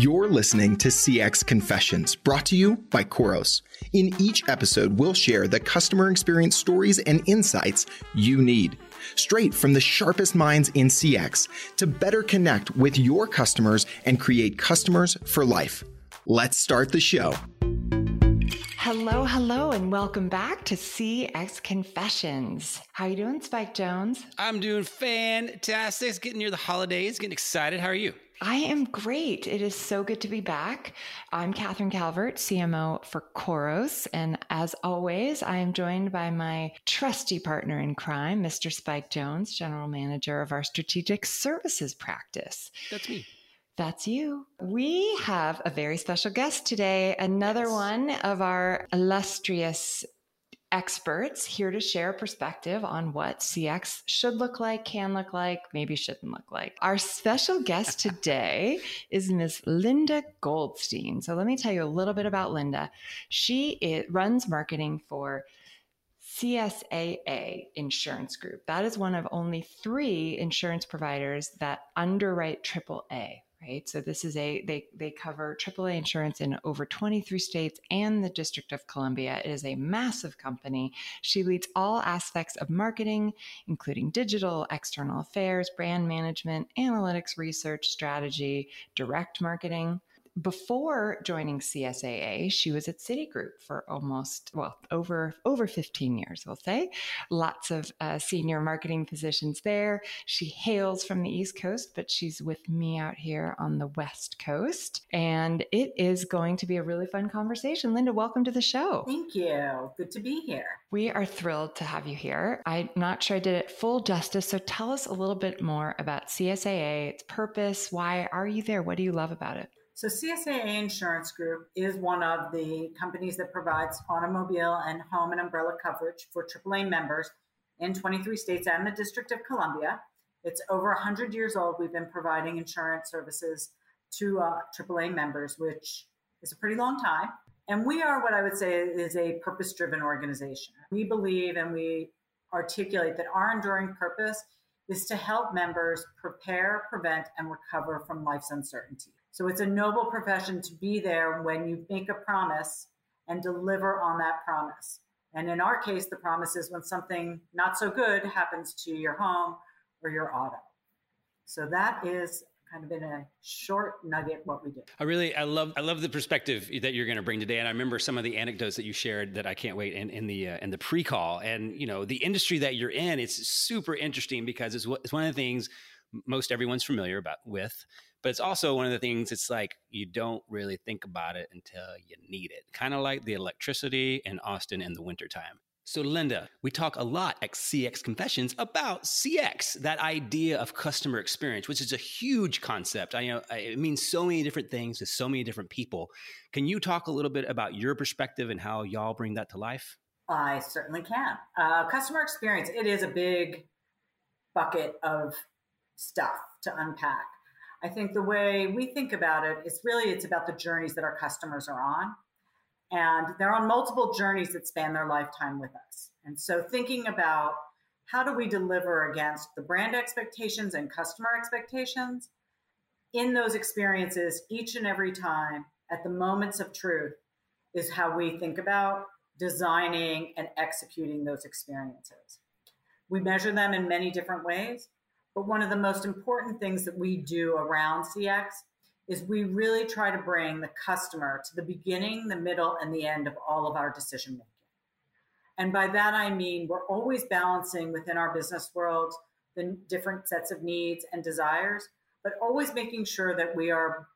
You're listening to CX Confessions, brought to you by Khoros. In each episode, we'll share the customer experience stories and insights you need, straight from the sharpest minds in CX, to better connect with your customers and create customers for life. Let's start the show. Hello, hello, and welcome back to CX Confessions. How are you doing, Spike Jones? I'm doing fantastic. It's getting near the holidays, getting excited. How are you? I am great. It is so good to be back. I'm Catherine Calvert, CMO for Khoros. And as always, I am joined by my trusty partner in crime, Mr. Spike Jones, General Manager of our Strategic Services Practice. That's me. That's you. We have a very special guest today, another yes. one of our illustrious experts here to share perspective on what CX should look like, can look like, maybe shouldn't look like. Our special guest today is Ms. Linda Goldstein. So let me tell you a little bit about Linda. She it, runs marketing for CSAA Insurance Group. That is one of only three insurance providers that underwrite AAA right? So this is a they they cover AAA insurance in over 23 states and the District of Columbia. It is a massive company. She leads all aspects of marketing, including digital, external affairs, brand management, analytics, research, strategy, direct marketing before joining CSAA, she was at Citigroup for almost, well, over over 15 years, we'll say. Lots of uh, senior marketing positions there. She hails from the East Coast, but she's with me out here on the West Coast. And it is going to be a really fun conversation. Linda, welcome to the show. Thank you. Good to be here. We are thrilled to have you here. I'm not sure I did it full justice. So tell us a little bit more about CSAA, its purpose. Why are you there? What do you love about it? So CSAA Insurance Group is one of the companies that provides automobile and home and umbrella coverage for AAA members in 23 states and the District of Columbia. It's over 100 years old. We've been providing insurance services to uh, AAA members, which is a pretty long time. And we are what I would say is a purpose driven organization. We believe and we articulate that our enduring purpose is to help members prepare, prevent, and recover from life's uncertainty. So it's a noble profession to be there when you make a promise and deliver on that promise. And in our case, the promise is when something not so good happens to your home or your auto. So that is kind of in a short nugget what we do. I really I love I love the perspective that you're going to bring today and I remember some of the anecdotes that you shared that I can't wait in, in the uh, in the pre-call and you know the industry that you're in it's super interesting because it's, it's one of the things most everyone's familiar about with but it's also one of the things it's like you don't really think about it until you need it kind of like the electricity in austin in the wintertime. So linda we talk a lot at cx confessions about cx that idea of customer experience which is a huge concept. I know it means so many different things to so many different people. Can you talk a little bit about your perspective and how y'all bring that to life? I certainly can. Uh, customer experience it is a big bucket of stuff to unpack I think the way we think about it is really it's about the journeys that our customers are on. And they're on multiple journeys that span their lifetime with us. And so thinking about how do we deliver against the brand expectations and customer expectations in those experiences each and every time at the moments of truth is how we think about designing and executing those experiences. We measure them in many different ways. But one of the most important things that we do around CX is we really try to bring the customer to the beginning, the middle, and the end of all of our decision making. And by that, I mean we're always balancing within our business world the different sets of needs and desires, but always making sure that we are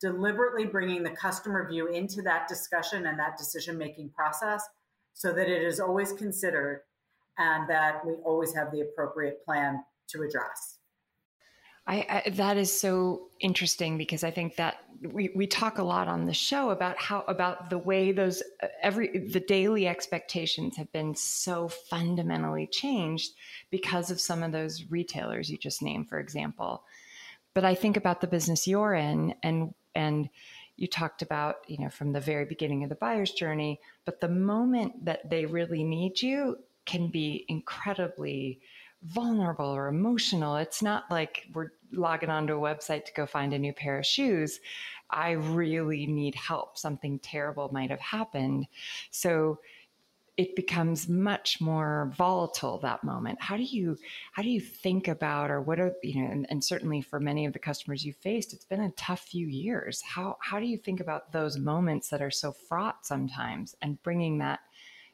deliberately bringing the customer view into that discussion and that decision making process so that it is always considered and that we always have the appropriate plan to address. I, I, that is so interesting because I think that we, we talk a lot on the show about how about the way those every the daily expectations have been so fundamentally changed because of some of those retailers you just named, for example. But I think about the business you're in, and and you talked about you know from the very beginning of the buyer's journey, but the moment that they really need you can be incredibly vulnerable or emotional. It's not like we're logging onto a website to go find a new pair of shoes. I really need help. Something terrible might have happened. So it becomes much more volatile that moment how do you how do you think about or what are you know and, and, certainly for many of the customers you faced it's been a tough few years how how do you think about those moments that are so fraught sometimes and bringing that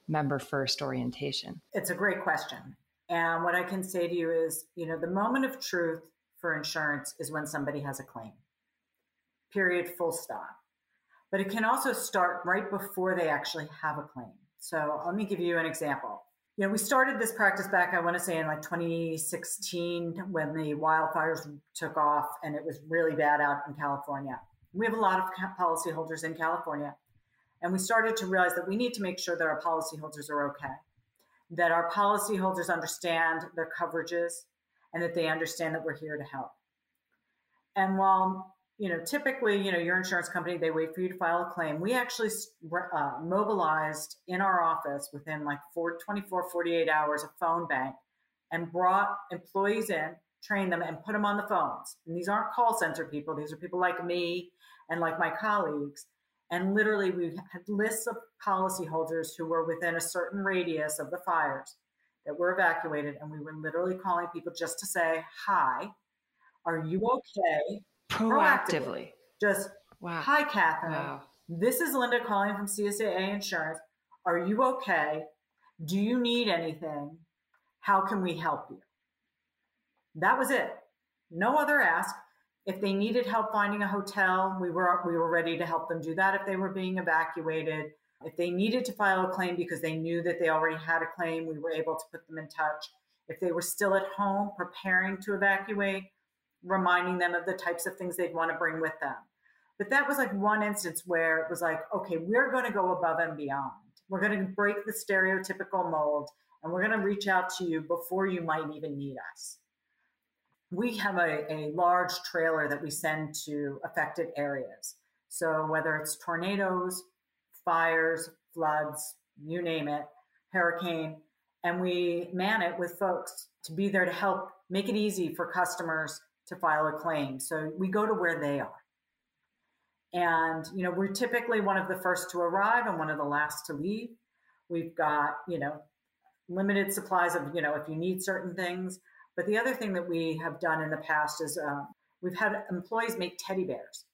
member first orientation it's a great question and what i can say to you is you know the moment of truth for insurance is when somebody has a claim period full stop but it can also start right before they actually have a claim so let me give you an example. You know, we started this practice back, I want to say in like 2016 when the wildfires took off and it was really bad out in California. We have a lot of policyholders in California. And we started to realize that we need to make sure that our policyholders are okay, that our policyholders understand their coverages, and that they understand that we're here to help. And while you know, typically, you know, your insurance company, they wait for you to file a claim. We actually uh, mobilized in our office within like four, 24, 48 hours a phone bank and brought employees in, trained them, and put them on the phones. And these aren't call center people, these are people like me and like my colleagues. And literally, we had lists of policyholders who were within a certain radius of the fires that were evacuated. And we were literally calling people just to say, Hi, are you okay? proactively. Just, wow. hi, Catherine. Wow. This is Linda calling from CSAA Insurance. Are you okay? Do you need anything? How can we help you? That was it. No other ask. If they needed help finding a hotel, we were we were ready to help them do that if they were being evacuated. If they needed to file a claim because they knew that they already had a claim, we were able to put them in touch. If they were still at home preparing to evacuate, reminding them of the types of things they'd want to bring with them. But that was like one instance where it was like, okay, we're going to go above and beyond. We're going to break the stereotypical mold and we're going to reach out to you before you might even need us. We have a, a large trailer that we send to affected areas. So whether it's tornadoes, fires, floods, you name it, hurricane, and we man it with folks to be there to help make it easy for customers to file a claim. So we go to where they are. And, you know, we're typically one of the first to arrive and one of the last to leave. We've got, you know, limited supplies of, you know, if you need certain things. But the other thing that we have done in the past is um, we've had employees make teddy bears.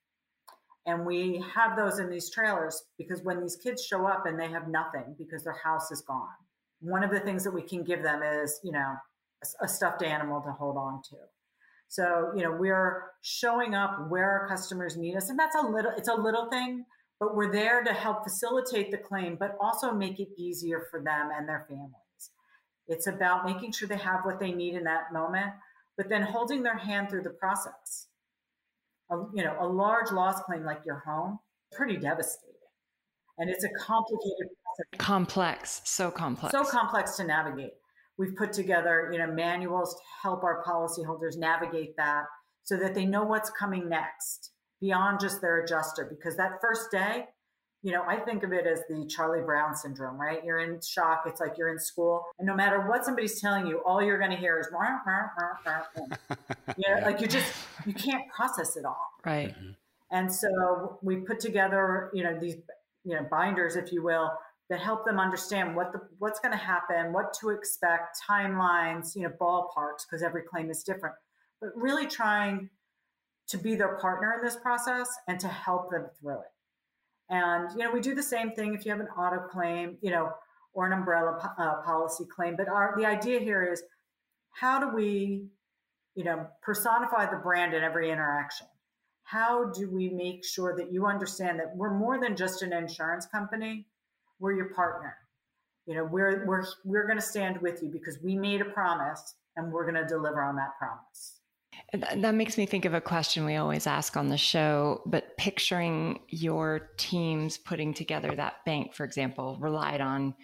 And we have those in these trailers because when these kids show up and they have nothing because their house is gone, one of the things that we can give them is, you know, a, a stuffed animal to hold on to. So, you know, we're showing up where our customers need us. And that's a little, it's a little thing, but we're there to help facilitate the claim, but also make it easier for them and their families. It's about making sure they have what they need in that moment, but then holding their hand through the process. A, you know, a large loss claim like your home, pretty devastating. And it's a complicated process. Complex, so complex. So complex to navigate. We've put together, you know, manuals to help our policyholders navigate that so that they know what's coming next beyond just their adjuster. Because that first day, you know, I think of it as the Charlie Brown syndrome, right? You're in shock. It's like you're in school, and no matter what somebody's telling you, all you're going to hear is, wah, wah, wah, you know, like you just you can't process it all, right? Mm-hmm. And so we put together, you know, these you know binders, if you will, that help them understand what the what's going to happen, what to expect, timelines, you know, ballparks, because every claim is different. But really trying to be their partner in this process and to help them through it. And you know, we do the same thing if you have an auto claim, you know, or an umbrella uh, policy claim. But our the idea here is how do we, you know, personify the brand in every interaction? How do we make sure that you understand that we're more than just an insurance company? we're your partner. You know, we're we're we're going to stand with you because we made a promise and we're going to deliver on that promise. That makes me think of a question we always ask on the show, but picturing your teams putting together that bank, for example, relied on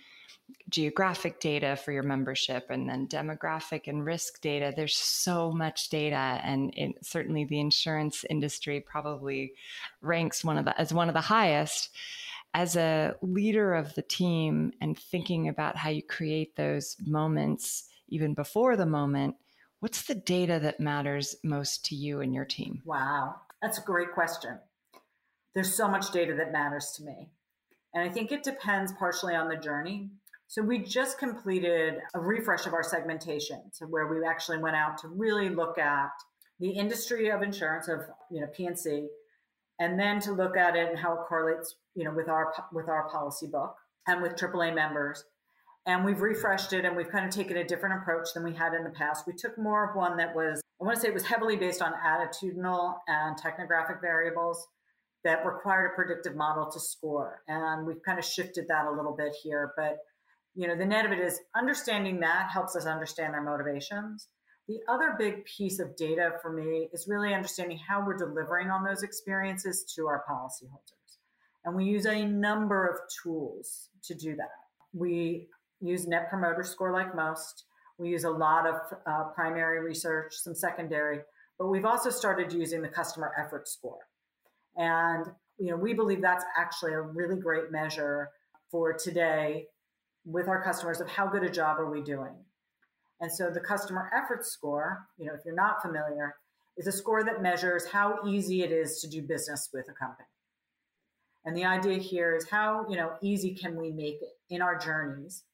geographic data for your membership and then demographic and risk data. There's so much data, and it, certainly the insurance industry probably ranks one of the as one of the highest as a leader of the team and thinking about how you create those moments even before the moment, what's the data that matters most to you and your team? Wow, that's a great question. There's so much data that matters to me. And I think it depends partially on the journey. So we just completed a refresh of our segmentation, so where we actually went out to really look at the industry of insurance of you know P&C, and then to look at it and how it correlates you know with our with our policy book and with AAA members. And we've refreshed it and we've kind of taken a different approach than we had in the past. We took more of one that was, I want to say it was heavily based on attitudinal and technographic variables that required a predictive model to score. And we've kind of shifted that a little bit here. But, you know, the net of it is understanding that helps us understand their motivations. The other big piece of data for me is really understanding how we're delivering on those experiences to our policyholders. And we use a number of tools to do that. We use Net Promoter Score like most. We use a lot of uh, primary research, some secondary, but we've also started using the customer effort score. And you know, we believe that's actually a really great measure for today with our customers of how good a job are we doing. And so the customer effort score, you know, if you're not familiar, is a score that measures how easy it is to do business with a company. And the idea here is how, you know, easy can we make it in our journeys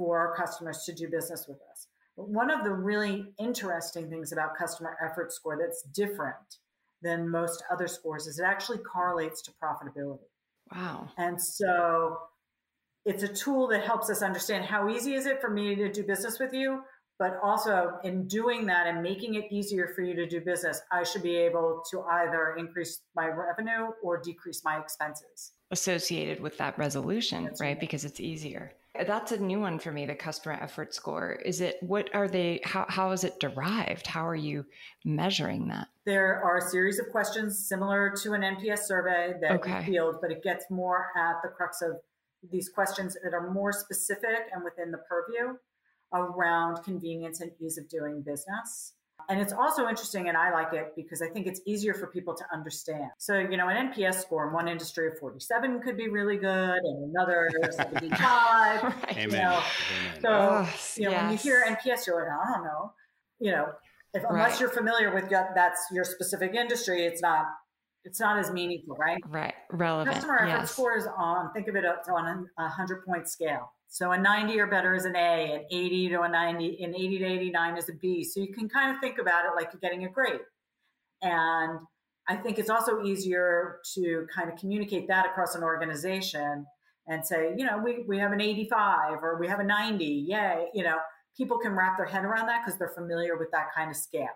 for our customers to do business with us. But one of the really interesting things about customer effort score that's different than most other scores is it actually correlates to profitability. Wow. And so it's a tool that helps us understand how easy is it for me to do business with you, but also in doing that and making it easier for you to do business, I should be able to either increase my revenue or decrease my expenses associated with that resolution, right? right? Because it's easier. That's a new one for me, the customer effort score. Is it what are they how how is it derived? How are you measuring that? There are a series of questions similar to an NPS survey that okay. we field, but it gets more at the crux of these questions that are more specific and within the purview around convenience and ease of doing business. And it's also interesting, and I like it because I think it's easier for people to understand. So, you know, an NPS score in one industry of 47 could be really good, and another 75. right. Amen. You know? Amen. So, oh, you know, yes. when you hear NPS, you're like, I don't know. You know, if, unless right. you're familiar with that's your specific industry, it's not it's not as meaningful, right? Right. Relevant. Customer effort yes. score is on, think of it on a 100 point scale. So a 90 or better is an A, an 80 to a 90, an 80 to 89 is a B. So you can kind of think about it like you're getting a grade. And I think it's also easier to kind of communicate that across an organization and say, you know, we, we have an 85 or we have a 90, yay. You know, people can wrap their head around that because they're familiar with that kind of scale.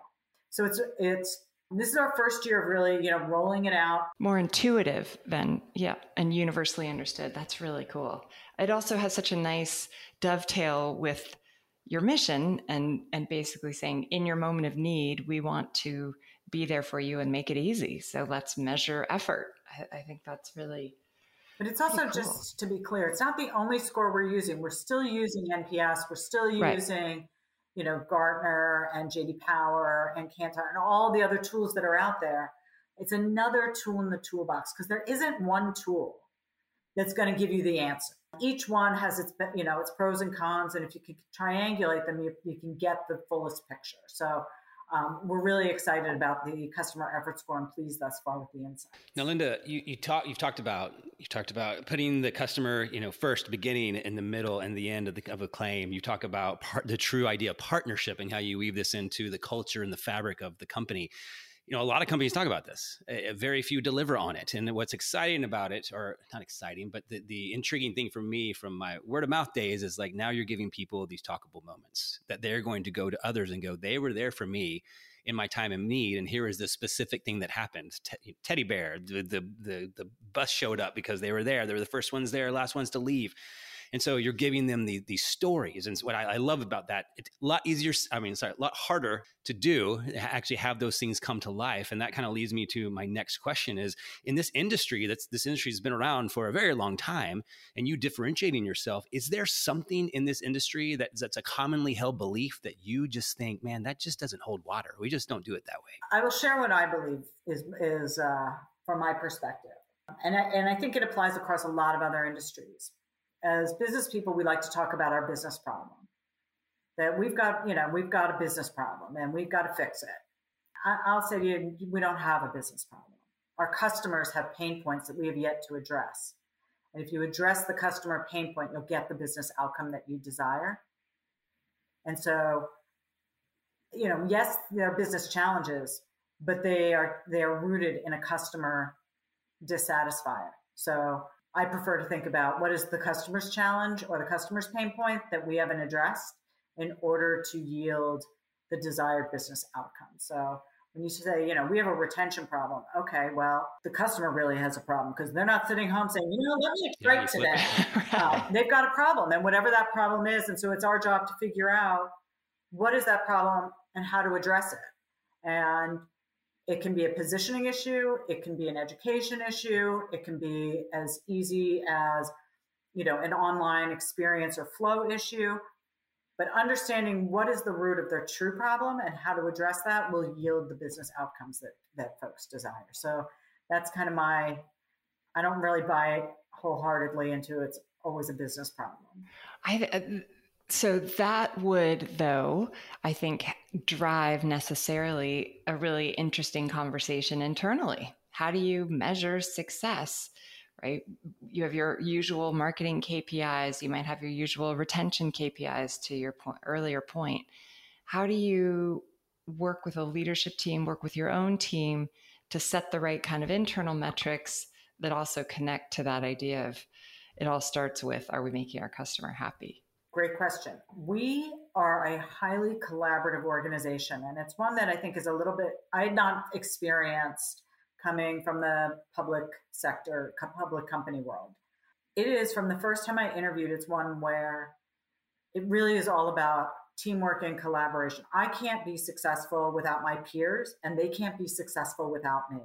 So it's it's this is our first year of really, you know, rolling it out. More intuitive than, yeah, and universally understood. That's really cool. It also has such a nice dovetail with your mission and and basically saying in your moment of need, we want to be there for you and make it easy. So let's measure effort. I, I think that's really but it's also cool. just to be clear, it's not the only score we're using. We're still using NPS. We're still using right you know, Gartner and JD Power and Kantar and all the other tools that are out there. It's another tool in the toolbox because there isn't one tool that's going to give you the answer. Each one has its, you know, its pros and cons, and if you can triangulate them, you, you can get the fullest picture. So um, we're really excited about the customer effort score and pleased thus far with the insights. Now, Linda, you, you talk, you've talked about you talked about putting the customer, you know, first, beginning, in the middle, and the end of, the, of a claim. You talk about part, the true idea of partnership and how you weave this into the culture and the fabric of the company you know, a lot of companies talk about this. Uh, very few deliver on it. And what's exciting about it, or not exciting, but the, the intriguing thing for me from my word of mouth days is like now you're giving people these talkable moments that they're going to go to others and go, they were there for me in my time of need, and here is the specific thing that happened. Te- teddy bear, the, the the the bus showed up because they were there. They were the first ones there, last ones to leave. And so you're giving them the, these stories. And what I, I, love about that, it's a lot easier, I mean, sorry, a lot harder to do, actually have those things come to life. And that kind of leads me to my next question is in this industry, that's this industry has been around for a very long time, and you differentiating yourself, is there something in this industry that, that's a commonly held belief that you just think, man, that just doesn't hold water. We just don't do it that way. I will share what I believe is, is uh, from my perspective. And I, and I think it applies across a lot of other industries as business people, we like to talk about our business problem. that we've got, you know, we've got a business problem and we've got to fix it. I, will say to you, we don't have a business problem. Our customers have pain points that we have yet to address. And if you address the customer pain point, you'll get the business outcome that you desire. And so, you know, yes, there are business challenges, but they are they are rooted in a customer dissatisfier. So I prefer to think about what is the customer's challenge or the customer's pain point that we haven't addressed in order to yield the desired business outcome. So when you say, you know, we have a retention problem, okay, well, the customer really has a problem because they're not sitting home saying, you know, let me strike today. uh, they've got a problem, and whatever that problem is, and so it's our job to figure out what is that problem and how to address it. And it can be a positioning issue, it can be an education issue, it can be as easy as, you know, an online experience or flow issue. But understanding what is the root of their true problem and how to address that will yield the business outcomes that, that folks desire. So that's kind of my, I don't really buy wholeheartedly into it's always a business problem. I, uh, so that would, though, I think, drive necessarily a really interesting conversation internally. How do you measure success? Right? You have your usual marketing KPIs, you might have your usual retention KPIs to your point, earlier point. How do you work with a leadership team, work with your own team to set the right kind of internal metrics that also connect to that idea of it all starts with are we making our customer happy? Great question. We are a highly collaborative organization, and it's one that I think is a little bit, I had not experienced coming from the public sector, public company world. It is from the first time I interviewed, it's one where it really is all about teamwork and collaboration. I can't be successful without my peers, and they can't be successful without me.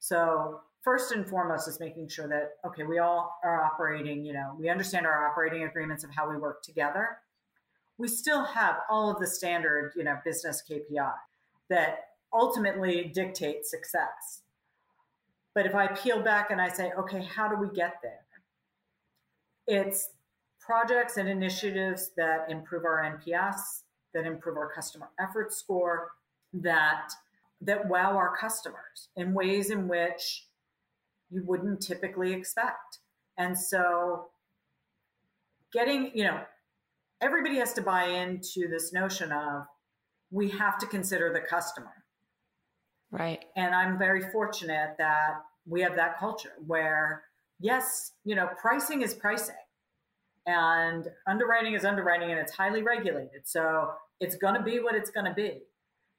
So first and foremost is making sure that okay we all are operating you know we understand our operating agreements of how we work together we still have all of the standard you know business kpi that ultimately dictate success but if i peel back and i say okay how do we get there it's projects and initiatives that improve our nps that improve our customer effort score that that wow our customers in ways in which you wouldn't typically expect. And so getting, you know, everybody has to buy into this notion of we have to consider the customer. Right. And I'm very fortunate that we have that culture where, yes, you know, pricing is pricing and underwriting is underwriting and it's highly regulated. So it's going to be what it's going to be.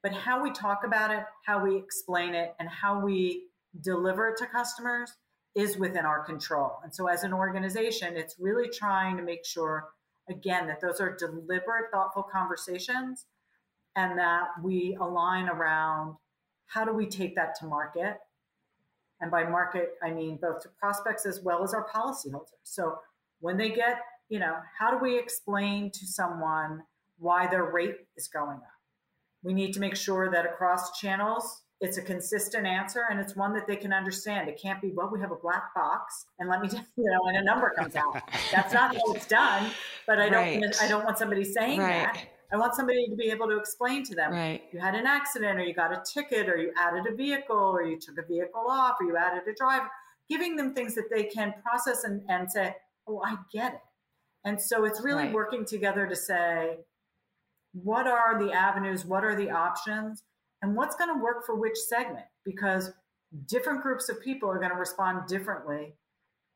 But how we talk about it, how we explain it, and how we deliver it to customers is within our control. And so, as an organization, it's really trying to make sure, again, that those are deliberate, thoughtful conversations and that we align around how do we take that to market. And by market, I mean both to prospects as well as our policyholders. So, when they get, you know, how do we explain to someone why their rate is going up? We need to make sure that across channels, it's a consistent answer and it's one that they can understand. It can't be, well, we have a black box and let me, you know, and a number comes out. That's not how it's done. But I don't, right. I don't want somebody saying right. that. I want somebody to be able to explain to them. Right. You had an accident or you got a ticket or you added a vehicle or you took a vehicle off or you added a driver, giving them things that they can process and, and say, oh, I get it. And so it's really right. working together to say, what are the avenues? What are the options? And what's going to work for which segment because different groups of people are going to respond differently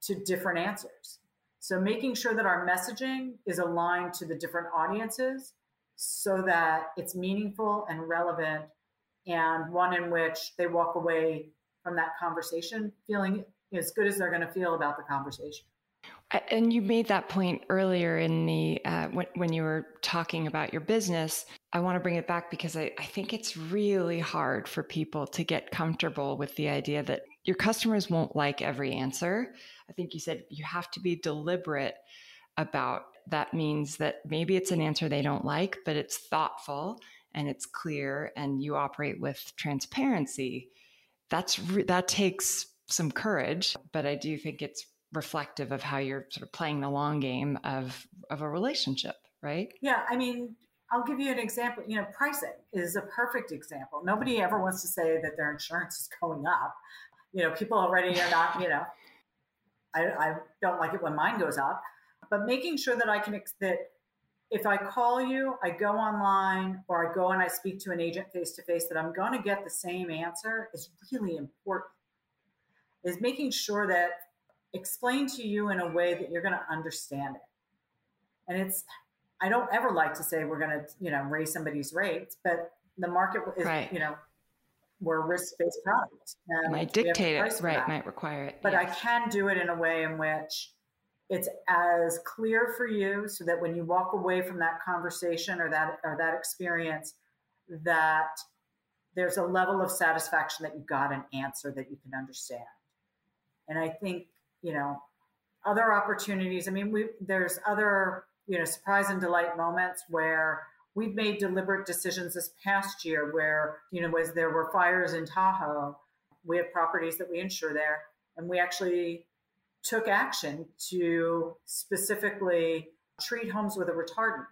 to different answers. So making sure that our messaging is aligned to the different audiences so that it's meaningful and relevant and one in which they walk away from that conversation feeling as good as they're going to feel about the conversation. And you made that point earlier in the uh, when, when you were talking about your business. I want to bring it back because I, I think it's really hard for people to get comfortable with the idea that your customers won't like every answer. I think you said you have to be deliberate about that means that maybe it's an answer they don't like, but it's thoughtful and it's clear and you operate with transparency. That's that takes some courage, but I do think it's reflective of how you're sort of playing the long game of of a relationship right? Yeah, I mean, I'll give you an example. You know, pricing is a perfect example. Nobody ever wants to say that their insurance is going up. You know, people already are not, you know, I, I don't like it when mine goes up, but making sure that I can, that if I call you, I go online or I go and I speak to an agent face to face, that I'm going to get the same answer is really important. Is making sure that explain to you in a way that you're going to understand it. And it's, I don't ever like to say we're going to, you know, raise somebody's rates, but the market is, right. you know, we're risk-based products. might dictate it, right? That. Might require it. But yes. I can do it in a way in which it's as clear for you, so that when you walk away from that conversation or that or that experience, that there's a level of satisfaction that you got an answer that you can understand. And I think you know other opportunities. I mean, we there's other you know surprise and delight moments where we've made deliberate decisions this past year where, you know, as there were fires in Tahoe, we have properties that we insure there, and we actually took action to specifically treat homes with a retardant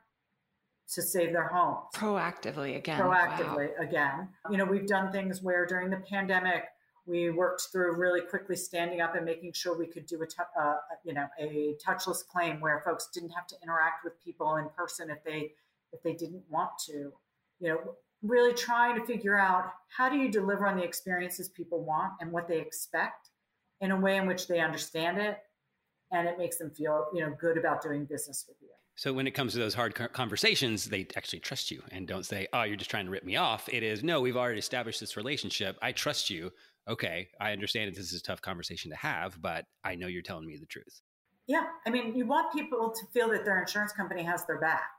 to save their homes. Proactively again. Proactively wow. again. You know, we've done things where during the pandemic, we worked through really quickly standing up and making sure we could do a, uh, you know, a touchless claim where folks didn't have to interact with people in person if they if they didn't want to. You know, really trying to figure out how do you deliver on the experiences people want and what they expect in a way in which they understand it and it makes them feel, you know, good about doing business with you. So when it comes to those hard conversations, they actually trust you and don't say, "Oh, you're just trying to rip me off." It is, "No, we've already established this relationship. I trust you. Okay, I understand that this is a tough conversation to have, but I know you're telling me the truth." Yeah, I mean, you want people to feel that their insurance company has their back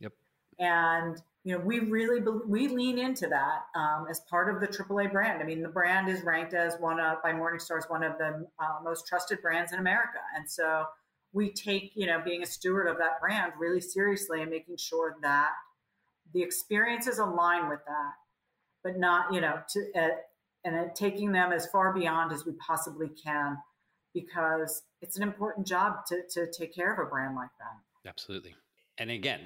Yep. and you know we really we lean into that um, as part of the AAA brand. I mean, the brand is ranked as one of by Morningstar as one of the uh, most trusted brands in America, and so we take you know being a steward of that brand really seriously and making sure that the experiences align with that, but not you know to uh, and taking them as far beyond as we possibly can because it's an important job to, to take care of a brand like that. Absolutely and again,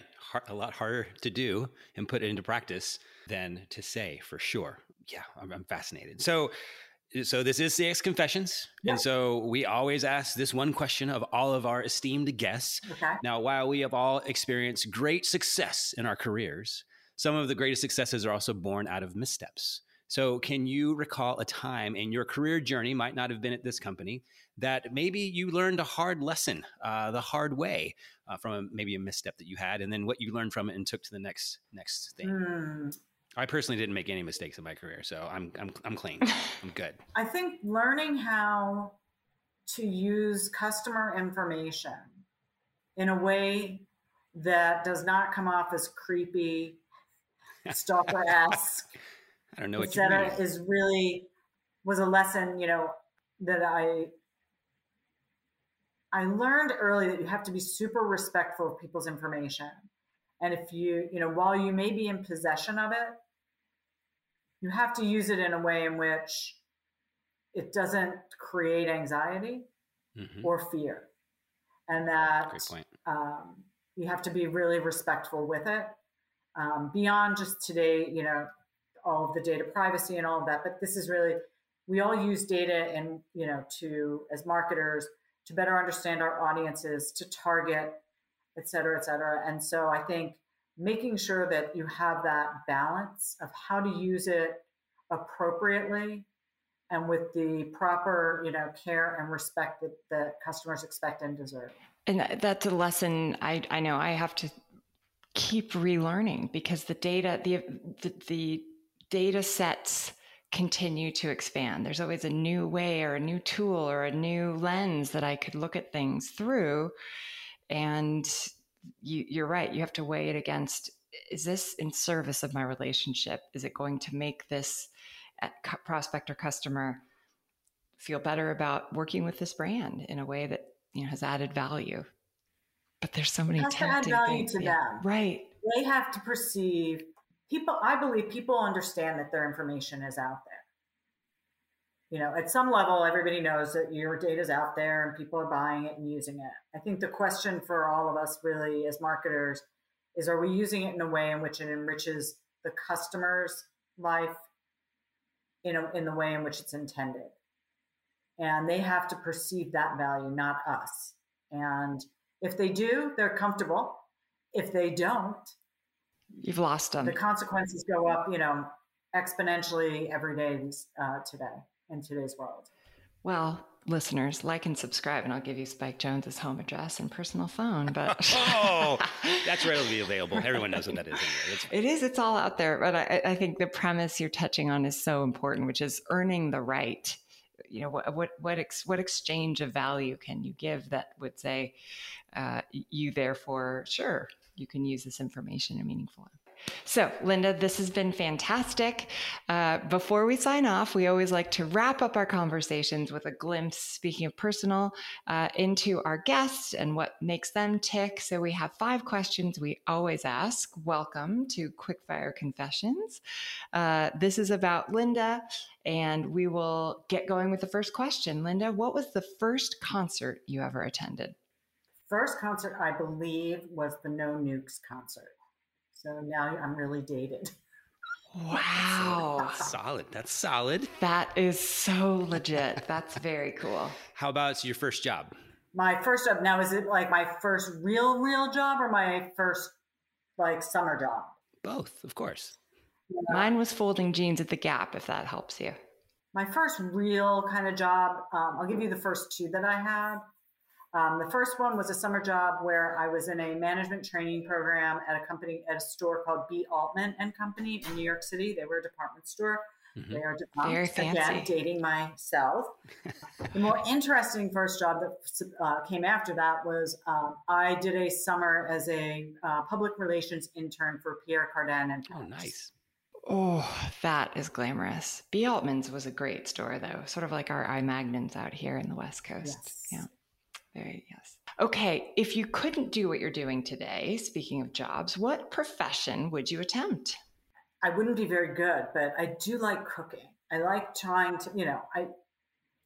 a lot harder to do and put it into practice than to say for sure. Yeah, I'm, I'm fascinated. So, so this is CX Confessions, yeah. and so we always ask this one question of all of our esteemed guests. Okay. Now, while we have all experienced great success in our careers, some of the greatest successes are also born out of missteps. So, can you recall a time in your career journey, might not have been at this company, that maybe you learned a hard lesson uh, the hard way uh, from a, maybe a misstep that you had, and then what you learned from it and took to the next next thing. Mm. I personally didn't make any mistakes in my career, so I'm I'm I'm clean. I'm good. I think learning how to use customer information in a way that does not come off as creepy, stalker esque. I don't know what you mean. Is really was a lesson, you know, that I I learned early that you have to be super respectful of people's information. And if you, you know, while you may be in possession of it, you have to use it in a way in which it doesn't create anxiety mm-hmm. or fear. And that um, you have to be really respectful with it um, beyond just today, you know, all of the data privacy and all of that. But this is really, we all use data and, you know, to, as marketers, to better understand our audiences, to target, et cetera, et cetera. And so I think making sure that you have that balance of how to use it appropriately and with the proper, you know, care and respect that, the customers expect and deserve. And that's a lesson I, I know I have to keep relearning because the data, the, the, the data sets continue to expand. There's always a new way or a new tool or a new lens that I could look at things through. And you, are right. You have to weigh it against is this in service of my relationship? Is it going to make this uh, prospect or customer feel better about working with this brand in a way that you know has added value? But there's so many tempting things. to yeah. them. Right. They have to perceive people i believe people understand that their information is out there you know at some level everybody knows that your data is out there and people are buying it and using it i think the question for all of us really as marketers is are we using it in a way in which it enriches the customer's life in, the way in which it's intended? And they have to perceive that value, not us. And if they do, they're comfortable. If they don't, you've lost them. The consequences go up, you know, exponentially every day uh, today in today's world. Well, listeners, like and subscribe, and I'll give you Spike Jones's home address and personal phone. But oh, that's readily available. Everyone knows what that is. Anyway. It's it is. It's all out there. But I, I, think the premise you're touching on is so important, which is earning the right. You know, what what what, ex, what exchange of value can you give that would say uh, you therefore sure you can use this information in a meaningful way. So, Linda, this has been fantastic. Uh, before we sign off, we always like to wrap up our conversations with a glimpse, speaking of personal, uh, into our guests and what makes them tick. So, we have five questions we always ask. Welcome to Quickfire Confessions. Uh, this is about Linda, and we will get going with the first question. Linda, what was the first concert you ever attended? First concert, I believe, was the No Nukes concert. So now I'm really dated. Wow. That's solid. That's solid. That is so legit. That's very cool. How about your first job? My first job. Now, is it like my first real, real job or my first like summer job? Both, of course. Yeah. Mine was folding jeans at the Gap, if that helps you. My first real kind of job, um, I'll give you the first two that I had. Um, the first one was a summer job where I was in a management training program at a company at a store called B. Altman and Company in New York City. They were a department store. Mm-hmm. They are defunct. Very fancy. Again, dating myself. the more interesting first job that uh, came after that was um, I did a summer as a uh, public relations intern for Pierre Cardin and. Oh, nice. Oh, that is glamorous. B. Altman's was a great store, though, sort of like our I. Magnins out here in the West Coast. Yes. Yeah. Very yes. Okay, if you couldn't do what you're doing today, speaking of jobs, what profession would you attempt? I wouldn't be very good, but I do like cooking. I like trying to, you know, I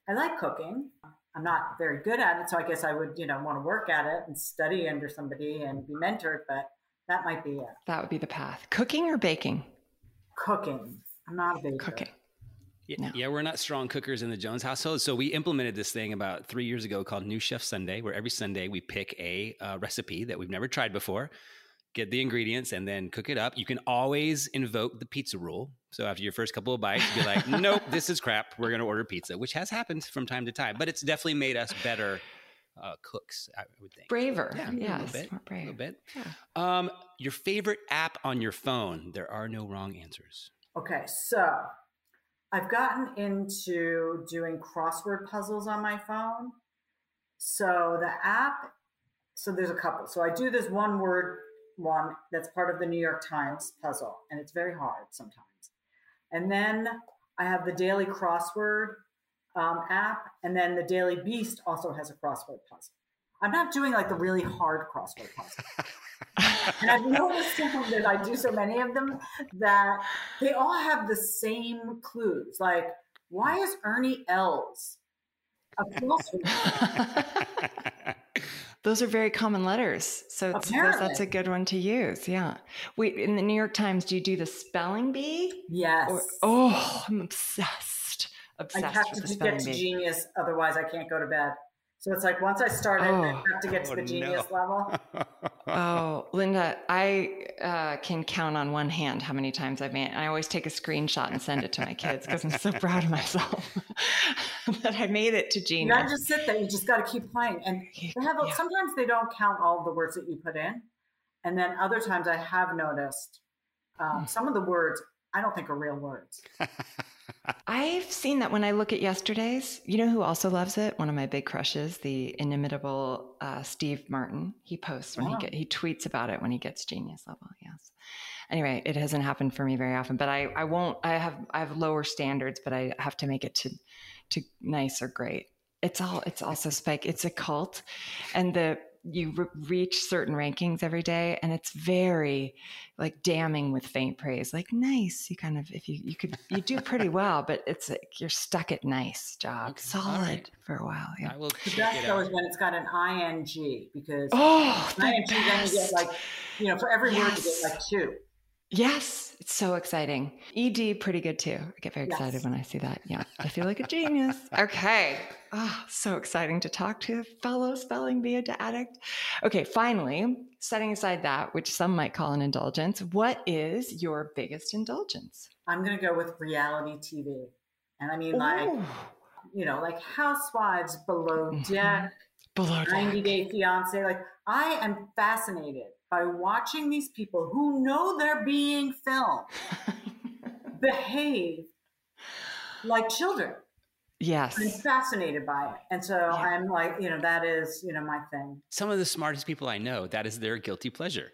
I like cooking. I'm not very good at it, so I guess I would, you know, want to work at it and study under somebody and be mentored, but that might be it. That would be the path. Cooking or baking? Cooking. I'm not a baker. Cooking. Yeah, no. yeah, we're not strong cookers in the Jones household. So we implemented this thing about three years ago called New Chef Sunday, where every Sunday we pick a uh, recipe that we've never tried before, get the ingredients, and then cook it up. You can always invoke the pizza rule. So after your first couple of bites, be like, nope, this is crap. We're going to order pizza, which has happened from time to time, but it's definitely made us better uh, cooks, I would think. Braver. Yeah, yes, a little bit. More brave. A little bit. Yeah. Um, your favorite app on your phone? There are no wrong answers. Okay, so I've gotten into doing crossword puzzles on my phone. So the app, so there's a couple. So I do this one word one that's part of the New York Times puzzle, and it's very hard sometimes. And then I have the Daily Crossword um, app, and then the Daily Beast also has a crossword puzzle. I'm not doing like the really hard crossword puzzle. and I've noticed that I do so many of them that they all have the same clues. Like, why is Ernie Els a crossword? Those are very common letters, so that's a good one to use. Yeah. Wait, in the New York Times, do you do the spelling bee? Yes. Or, oh, I'm obsessed. Obsessed I have with to the spelling get to bee. genius, otherwise I can't go to bed. So it's like once I started, oh. I have to get to Oh, the genius no. level. Oh, Linda, I uh, can count on one hand how many times I've made. I always take a screenshot and send it to my kids because I'm so proud of myself that I made it to You genius. gotta just sit there. You just gotta keep playing. And they have Yeah. sometimes they don't count all the words that you put in, and then other times I have noticed um, Hmm. some of the words I don't think are real words. I've seen that when I look at yesterday's. You know who also loves it? One of my big crushes, the inimitable uh, Steve Martin. He posts when Wow. he get he tweets about it when he gets genius level. Yes. Anyway, it hasn't happened for me very often, but I I won't. I have I have lower standards, but I have to make it to to nice or great. It's all it's also spike. It's a cult, and the you re- reach certain rankings every day and it's very like damning with faint praise like nice you kind of if you you could you do pretty well but it's like you're stuck at nice job okay. solid right. for a while yeah I will the best though is when it's got an ing because oh ing best. then you get like you know for every yes. word you get like two Yes, it's so exciting. ED, pretty good too. I get very excited yes. when I see that. Yeah, I feel like a genius. Okay. Oh, so exciting to talk to a fellow spelling bee addict. Okay, finally, setting aside that, which some might call an indulgence, what is your biggest indulgence? I'm going to go with reality TV. And I mean, like, Ooh. you know, like Housewives, Below mm-hmm. Deck, Below 90 Day Fiance. Like, I am fascinated by watching these people who know they're being filmed behave like children. Yes. I'm fascinated by it. And so yeah. I'm like, you know, that is, you know, my thing. Some of the smartest people I know, that is their guilty pleasure.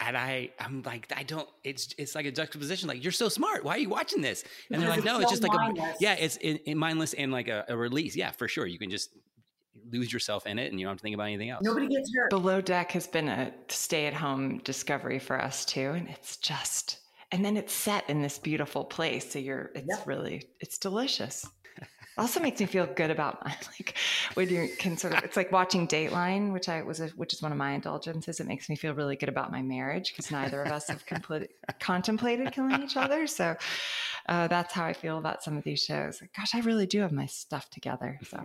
And I, I'm like, I don't. It's it's like a juxtaposition. Like you're so smart. Why are you watching this? And because they're like, no, it's, so it's just mindless. like a yeah, it's in, in mindless and like a, a, release. Yeah, for sure. You can just lose yourself in it and you don't have to think about anything else. Nobody gets hurt. Below Deck has been a stay at home discovery for us too. And it's just, and then it's set in this beautiful place. So you're, it's yep. really, it's delicious. Also makes me feel good about my, like when you can sort of it's like watching Dateline, which I was a, which is one of my indulgences. It makes me feel really good about my marriage because neither of us have contemplated killing each other. So uh, that's how I feel about some of these shows. Gosh, I really do have my stuff together. So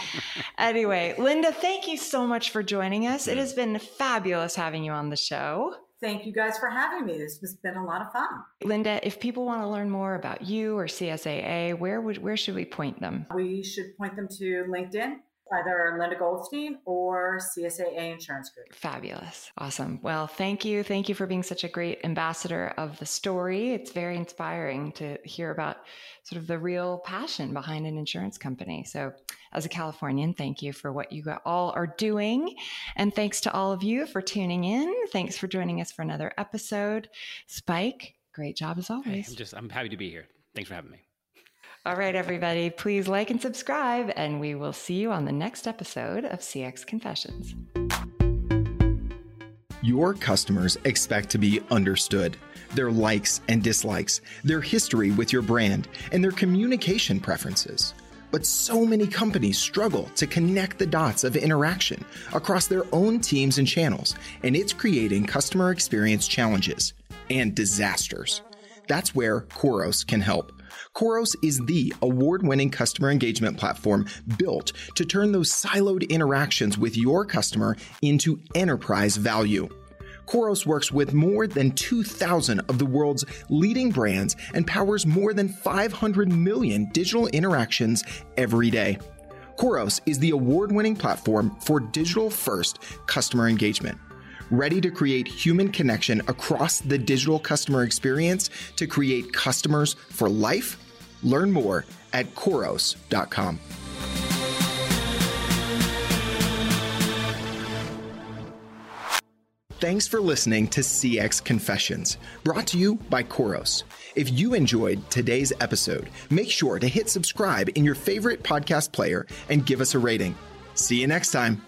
anyway, Linda, thank you so much for joining us. It has been fabulous having you on the show thank you guys for having me. This has been a lot of fun. Linda, if people want to learn more about you or CSAA, where would where should we point them? We should point them to LinkedIn either Linda Goldstein or CSAA Insurance Group. Fabulous. Awesome. Well, thank you. Thank you for being such a great ambassador of the story. It's very inspiring to hear about sort of the real passion behind an insurance company. So, as a Californian, thank you for what you all are doing. And thanks to all of you for tuning in. Thanks for joining us for another episode. Spike, great job as always. I'm just, I'm happy to be here. Thanks for having me. All right, everybody, please like and subscribe, and we will see you on the next episode of CX Confessions. Your customers expect to be understood. Their likes and dislikes, their history with your brand, and their communication preferences. But so many companies struggle to connect the dots of interaction across their own teams and channels, and it's creating customer experience challenges and disasters. That's where Khoros can help. Khoros is the award winning customer engagement platform built to turn those siloed interactions with your customer into enterprise value. Khoros works with more than 2,000 of the world's leading brands and powers more than 500 million digital interactions every day. Khoros is the award winning platform for digital first customer engagement ready to create human connection across the digital customer experience to create customers for life? Learn more at Khoros.com. Thanks for listening to CX Confessions, brought to you by Khoros. If you enjoyed today's episode, make sure to hit subscribe in your favorite podcast player and give us a rating. See you next time.